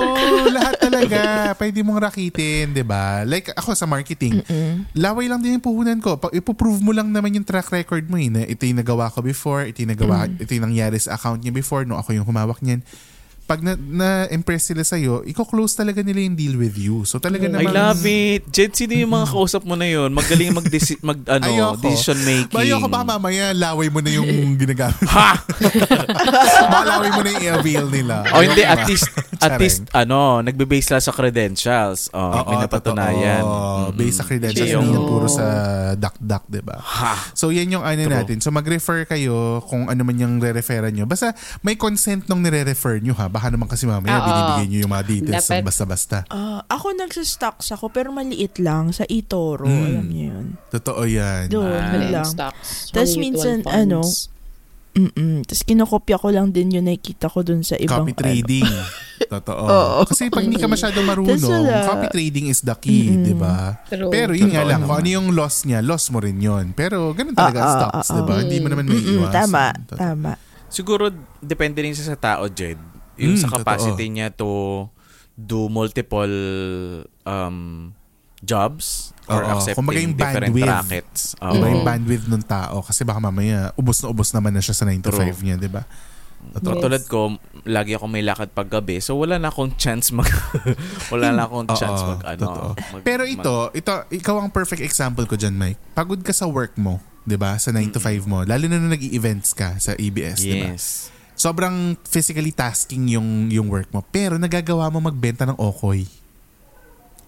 Lahat talaga. Pwede mong rakitin, di ba? Like ako sa marketing. Laway lang din yung puhunan ko. Pag ipoprove mo lang naman yung track record mo eh. Na ito yung nagawa ko before. Ito yung nagawa, ito yung nangyari sa account niya before. No, ako yung humawak niyan. Pag na, na-impress sila sa'yo, iko-close talaga nila yung deal with you. So talaga I namang... love it. Jed, sino yung mga kausap mo na yun? Magaling mag, [laughs] mag ano, Ayoko. decision making. Ayoko baka mamaya laway mo na yung [laughs] ginagamit. Ha! [laughs] baka laway mo na yung i-avail nila. O hindi, Ayoko at ba? least, At least, ano, nagbe-base lang sa credentials. Oh, Oo, may napatunayan. Mm-mm. Based sa credentials, Yung- hindi puro sa duck-duck, di ba? Ha! So, yan yung ano True. natin. So, mag-refer kayo kung ano man yung re-referan nyo. Basta may consent nung nire-refer nyo ha. Baka naman kasi mamaya Oo. binibigay nyo yung mga details Dapat- ng basta-basta. Ah, ako nagsastocks ako pero maliit lang sa eToro. Mm. Alam niyo yun. Totoo yan. Doon Ah. Wala lang. stocks. Tas From minsan, mutual ano, funds. Mm-mm. Tapos kinokopya ko lang din yung nakikita ko dun sa ibang Copy trading. [laughs] Totoo. Oo. Kasi pag hindi ka masyado marunong, wala. copy trading is the key, Mm-mm. di ba? True. Pero yun nga Totoo lang, kung naman. ano yung loss niya, loss mo rin yun. Pero ganun talaga Ah, ang ah, stocks, ah, di ba? ah. Hindi mo naman may Mm-mm, iwasan. Tama, tama. Siguro, depende rin siya sa tao, Jed. Yung Mm, sa totoo. capacity niya to do multiple um, jobs or Oo. accepting Kumbaga yung different bandwidth. rackets. Oo. Diba yung bandwidth ng tao? Kasi baka mamaya, ubos na ubos naman na siya sa 9 to True. 5 niya, di ba? Totoo. Yes. Tulad ko, lagi ako may lakad pag gabi. So, wala na akong chance mag... [laughs] wala na akong Oo, chance mag... Ano, totoo. mag- Pero mag- ito, ito, ikaw ang perfect example ko dyan, Mike. Pagod ka sa work mo, di ba? Sa 9 to 5 mo. Lalo na nung nag-events ka sa ABS, di ba? Yes. Sobrang physically tasking yung, yung work mo. Pero nagagawa mo magbenta ng okoy.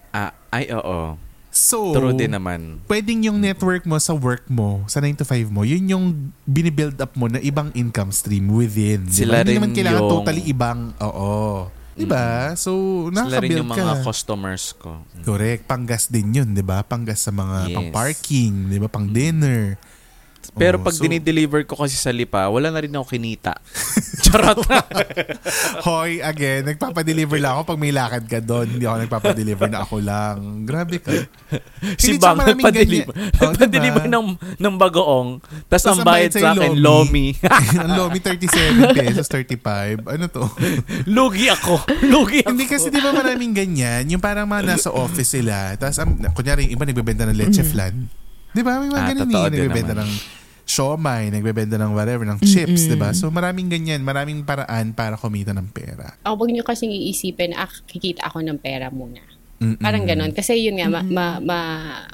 Ah, ay, oo. So, True din naman. pwedeng yung network mo sa work mo, sa 9 to 5 mo, yun yung binibuild up mo na ibang income stream within. Sila Hindi rin naman kailangan yung- totally ibang, oo. Di ba? So, Sila rin nakaka-build yung ka. mga customers ko. Correct. Panggas din yun, di ba? Panggas sa mga Yes. pang parking, di ba? Pero Oh, pag so- dinideliver ko kasi sa lipa, wala na rin ako kinita. [laughs] Charot. Hoy, again, nagpapadeliver lang ako pag may lakad ka doon. Hindi ako nagpapadeliver na ako lang. Grabe ka. [laughs] si Hindi, Bang nagpa-deliver. Oh, nagpa-deliver diba? ng, ng bagoong. Tapos ang bayad sa akin, lomi. [laughs] ang lomi, 37 pesos, 35. Ano to? Lugi ako. Lugi ako. Hindi kasi di ba maraming ganyan, yung parang mga nasa office sila, tapos um, kunyari iba nagbebenta ng leche flan. Di ba? May mga Ah, ganun eh. din Nagbebenta ng siomay, nagbebenta ng whatever, ng chips, di ba? So maraming ganyan, maraming paraan para kumita ng pera. Ako, huwag niyo kasing iisipin, ah, kikita ako ng pera muna. Mm-mm. Parang ganon. Kasi yun nga, ma, ma, ma,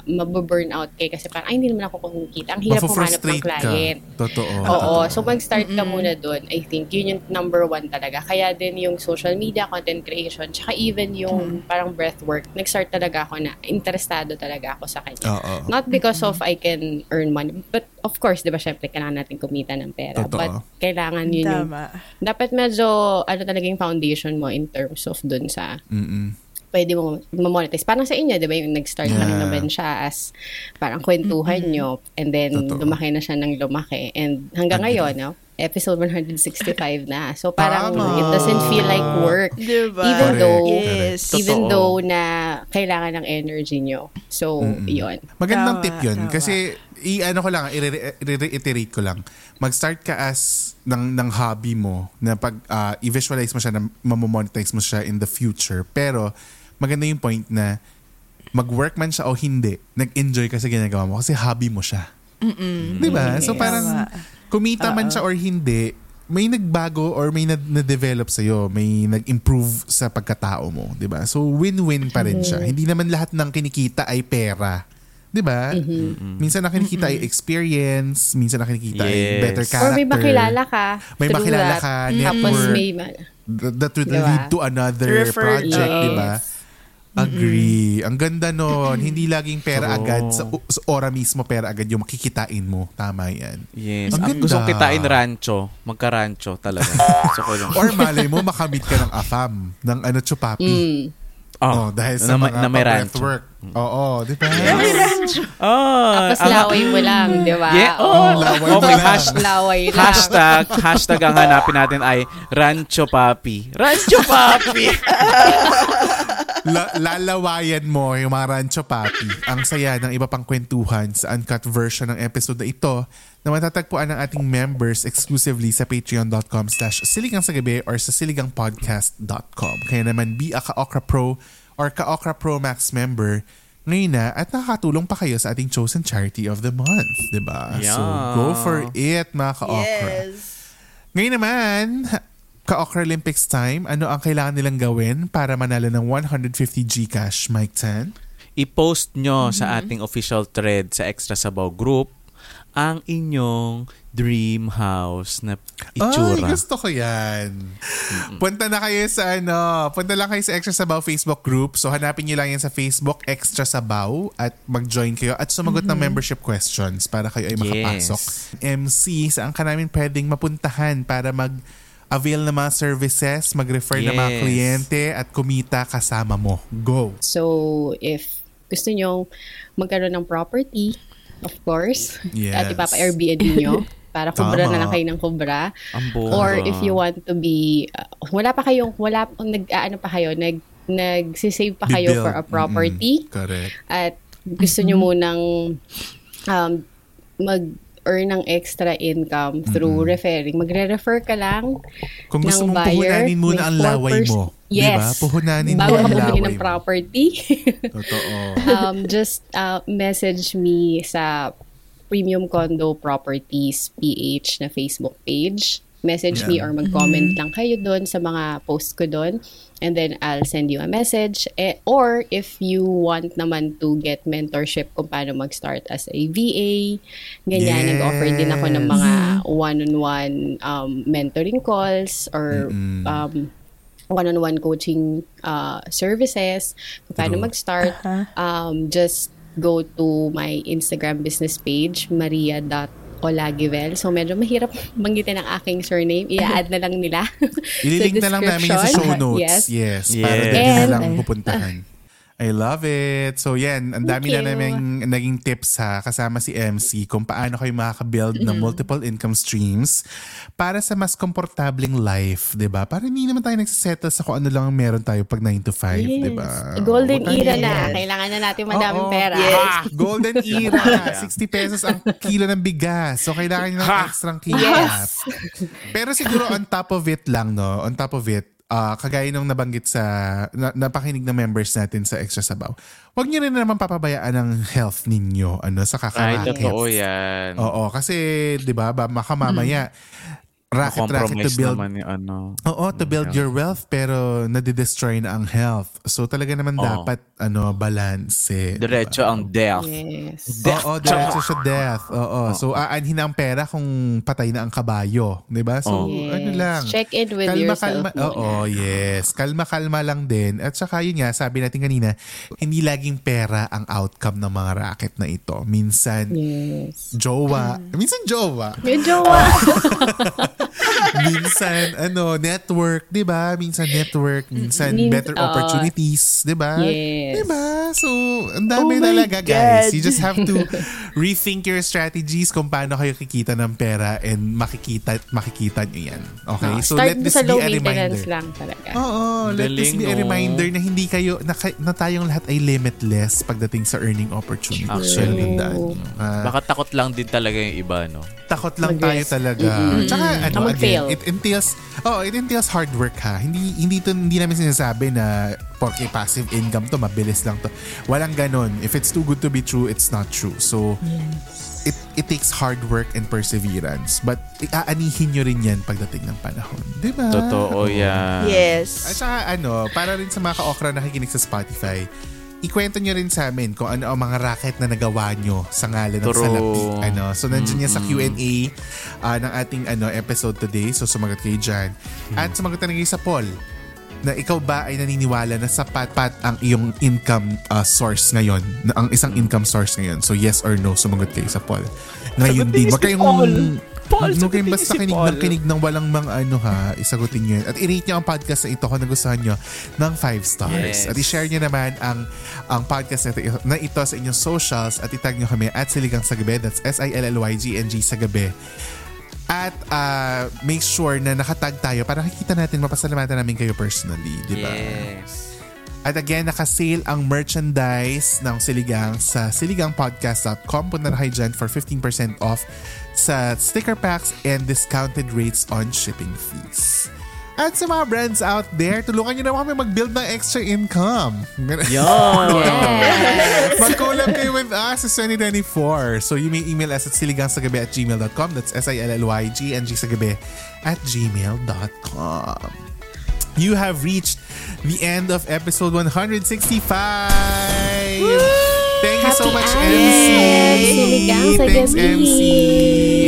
mababurn out kay kasi parang, ay, hindi naman ako kumikita. Ang hirap humanap ng Mafo-frustrate ka. client. Totoo. Oo. So, mag-start ka muna doon. I think yun yung number one talaga. Kaya din yung social media, content creation, tsaka even yung parang breathwork, nag-start talaga ako na interesado talaga ako sa kanya. Oo. Not because of I can earn money, but of course, di ba, syempre, kailangan natin kumita ng pera. Totoo. But kailangan yun yung, Tama. dapat medyo, ano talaga yung foundation mo in terms of dun sa Mm-mm. Pwede mo ma-monetize. Parang sa inyo, di ba, yung nag-start Yeah. lang naman siya as parang kwentuhan nyo and then Totoo. lumaki na siya ng lumaki. And hanggang Agree. ngayon, no? episode 165 na. So parang Tama. it doesn't feel like work. Diba? Even Correct. though, Yes. even Totoo. though na kailangan ng energy nyo. So, Mm-mm. yun. Magandang Tama, tip yun. tama. Kasi, i-ano ko lang, i-re- i-reiterate ko lang. Mag-start ka as ng, ng hobby mo na pag ah, i-visualize mo siya na mamomonetize mo siya in the future. Pero, maganda yung point na mag-work man siya o hindi, nag-enjoy ka sa ginagawa mo kasi hobby mo siya. Mm-mm. Di ba? So parang kumita man siya or hindi, may nagbago or may na- na-develop sa'yo, may nag-improve sa pagkatao mo, 'di ba? So win-win pa rin siya. Hindi naman lahat ng kinikita ay pera. 'Di ba? Minsan ang kinikita ay experience, minsan ang kinikita ay Yes. better Or character. may makilala ka. May makilala that. ka, Tapos network. may, ma- Th- that would Diba? lead to another Refer- project, Yes. 'di ba? Agree. Ang ganda nun. Hindi laging pera True. agad. Sa, sa ora mismo, pera agad yung makikitain mo. Tama yan. Yes. Ang Ang gusto ganda. kitain rancho. Magka-rancho talaga. [laughs] Gusto ko yung... Or malay mo, makamit ka ng afam, ng ano, chupapi. mm, Oh, dahil sa na, mga na may rancho. work. Oo, di ba? Oh, tapos ang- laway mo lang, di ba? Yeah, Oo. oh, laway mo okay, lang. hash, laway lang. hashtag, hashtag ang hanapin natin ay Rancho Papi. Rancho Papi! [laughs] La- lalawayan mo yung mga rancho papi. Ang saya ng iba pang kwentuhan sa uncut version ng episode na ito na matatagpuan ng ating members exclusively sa patreon.com slash siligang sa gabi or sa siligangpodcast.com. Kaya naman be a Ka-Okra Pro or Ka-Okra Pro Max member ngayon na at nakakatulong pa kayo sa ating chosen charity of the month. 'di ba? So Yeah. go for it mga Ka-Okra. Yes. Ngayon naman, Ka-Okra Olympics time, ano ang kailangan nilang gawin para manalo ng 150 Gcash, Mike Tan? I-post nyo sa ating official thread sa Extra Sabaw group ang inyong dream house na Ay, itsura. gusto ko yan. Punta na kayo sa ano, punta lang kayo sa Extra Sabaw Facebook group. So hanapin niyo lang yan sa Facebook Extra Sabaw at mag-join kayo at sumagot ng membership questions para kayo ay makapasok. MC, saan ka namin pwedeng mapuntahan para mag avail ng mga services, mag-refer ng mga Yes. kliyente at kumita kasama mo. Go! So, if gusto nyo magkaroon ng property, of course, Yes. at ipapa-Airbnb nyo, [laughs] para kubra Tama. na lang kayo ng kubra. Or if you want to be, uh, wala pa kayong, wala, nag, ano pa kayo, nag, nagsisave pa kayo for a property, Mm-mm. Correct. at gusto nyo [laughs] munang um, mag-earn ng extra income through referring, magre-refer ka lang Kung gusto ng mong buyer, puhunanin muna ang laway 4%. mo. Yes. Diba? Puhunanin Bago mo ang laway ng property, [laughs] Totoo. um, just uh, message me sa Premium Condo Properties PH na Facebook page. Message me Yeah. or mag-comment lang kayo doon sa mga post ko doon. And then I'll send you a message. Eh, or if you want naman to get mentorship kung paano mag-start as a VA, ganyan, Yes. nag-offer din ako ng mga one-on-one um, mentoring calls or Mm-mm. um, one-on-one coaching uh, services, kung paano True. mag-start, um, just go to my Instagram business page, maria.olagivel. So, medyo mahirap banggitin ang aking surname. I-add na lang nila. [laughs] Ililink na lang namin sa show notes. Yes. Yes. Para Yes. doon na lang pupuntahan. I love it. So yan, ang dami na namin naging tips ha, kasama si MC kung paano kayo makaka-build ng multiple income streams para sa mas komportableng life, 'di ba? Para hindi naman tayo nagsisettle sa kung ano lang ang meron tayo pag 9 to 5, Yes. 'di ba? Golden tayo- era na. Kailangan na natin madaming Oo. pera. Ah, golden [laughs] era. 60 pesos ang kilo ng bigas. So, kailangan nyo ng extra kilo. Yes. Pero siguro on top of it lang, no? On top of it, ah, kagaya nung nabanggit sa, na, napakinig ng members natin sa Extra Sabaw, huwag nyo rin naman papabayaan ang health ninyo ano, sa Ay, kakaraket. totoo yan. Oo, kasi, di ba, ba, makamamaya, racket-racket to Compromise build naman yung ano. Oo, to build your wealth pero nade-destroy na ang health. So talaga naman Oo. dapat ano balance. Eh, Diretso ang death. Yes. Oo, diretso siya death. Oo. So aanhin na ang pera kung patay na ang kabayo, 'di ba? So Yes. ano lang. Check in with kalma, yourself kalma. Oo, yes. Kalma-kalma lang din. At saka yun nga, sabi natin kanina, hindi laging pera ang outcome ng mga racket na ito. Minsan, Yes. jowa. Minsan jowa. May jowa. [laughs] [laughs] minsan ano network 'di ba minsan network minsan Min- better uh, opportunities 'di ba Yes. 'di ba so ang dami Oh talaga guys God. you just have to [laughs] rethink your strategies kung paano kayo kikita ng pera and makikita makikita nyo yan okay so Start let this sa be low a reminder lang talaga. Oo, let this Galing, be a no? reminder na hindi kayo, na, na tayong lahat ay limitless pagdating sa earning opportunities. Actually. Tandaan nyo. Ah, Baka takot lang din talaga yung iba, no? takot lang tayo talaga. Tsaka ano, again, it entails, oh, it entails hard work ha. Hindi, hindi, to, hindi namin sinasabi na porke passive income to, mabilis lang to. Walang ganon. If it's too good to be true, it's not true. So, it it takes hard work and perseverance. But, aanihin nyo rin yan pagdating ng panahon. Di ba? Totoo Oo. yan. At Yes. saka ano, para rin sa mga ka-okra na nakikinig sa Spotify, ikwento nyo rin sa amin kung ano ang mga racket na nagawa nyo sa ngalan ng True. salapi. Ano, so nandiyan yan sa Q&A ah, ng ating ano episode today. So sumagot kayo dyan. At sumagot na rin kayo sa poll na ikaw ba ay naniniwala na sapat-pat ang iyong income ah, source ngayon? Na ang isang income source ngayon. So yes or no, sumagot kayo sa poll. Ngayon din. si kayong... Paul. Sagutin ni basta si kinig Paul. ng kinig ng walang mga ano ha, isagutin nyo yun. At i-rate nyo ang podcast na ito kung nagustuhan nyo ng 5 stars. Yes. At i-share nyo naman ang ang podcast na ito, na ito sa inyong socials at itag nyo kami at Siligang sa Gabi. That's S-I-L-L-Y-G-N-G sa Gabi. At ah, make sure na nakatag tayo para nakikita natin, mapasalamatan namin kayo personally. Di ba? Yes. At again, nakasale ang merchandise ng Siligang sa siligangpodcast.com. Punta na kayo dyan for 15% off sa sticker packs and discounted rates on shipping fees. At sa mga brands out there, tulungan nyo naman kami mag-build ng extra income. [laughs] Yan. Yes. Mag-collab kayo with us sa 2024. So you may email us at siligangsagabi at gmail.com. That's S-I-L-L-Y-G-N-G sagabi at gmail.com. You have reached the end of episode 165. Thank you so Happy much, Addis! MC. Siligang sa Thanks. MC.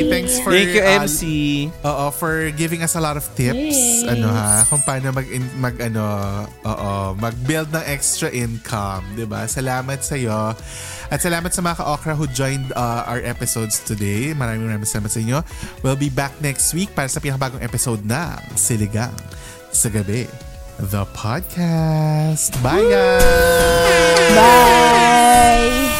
thanks for Thank you, uh, MC. Oo, for giving us a lot of tips. Yes. Ano ha, kung paano mag, mag ano, oo, mag-build ng extra income, 'di ba? Salamat sa iyo. At salamat sa mga ka-okra who joined uh, our episodes today. Maraming maraming salamat sa inyo. We'll be back next week para sa pinakabagong episode ng Siligang sa Gabi, the podcast. Bye, guys. Bye.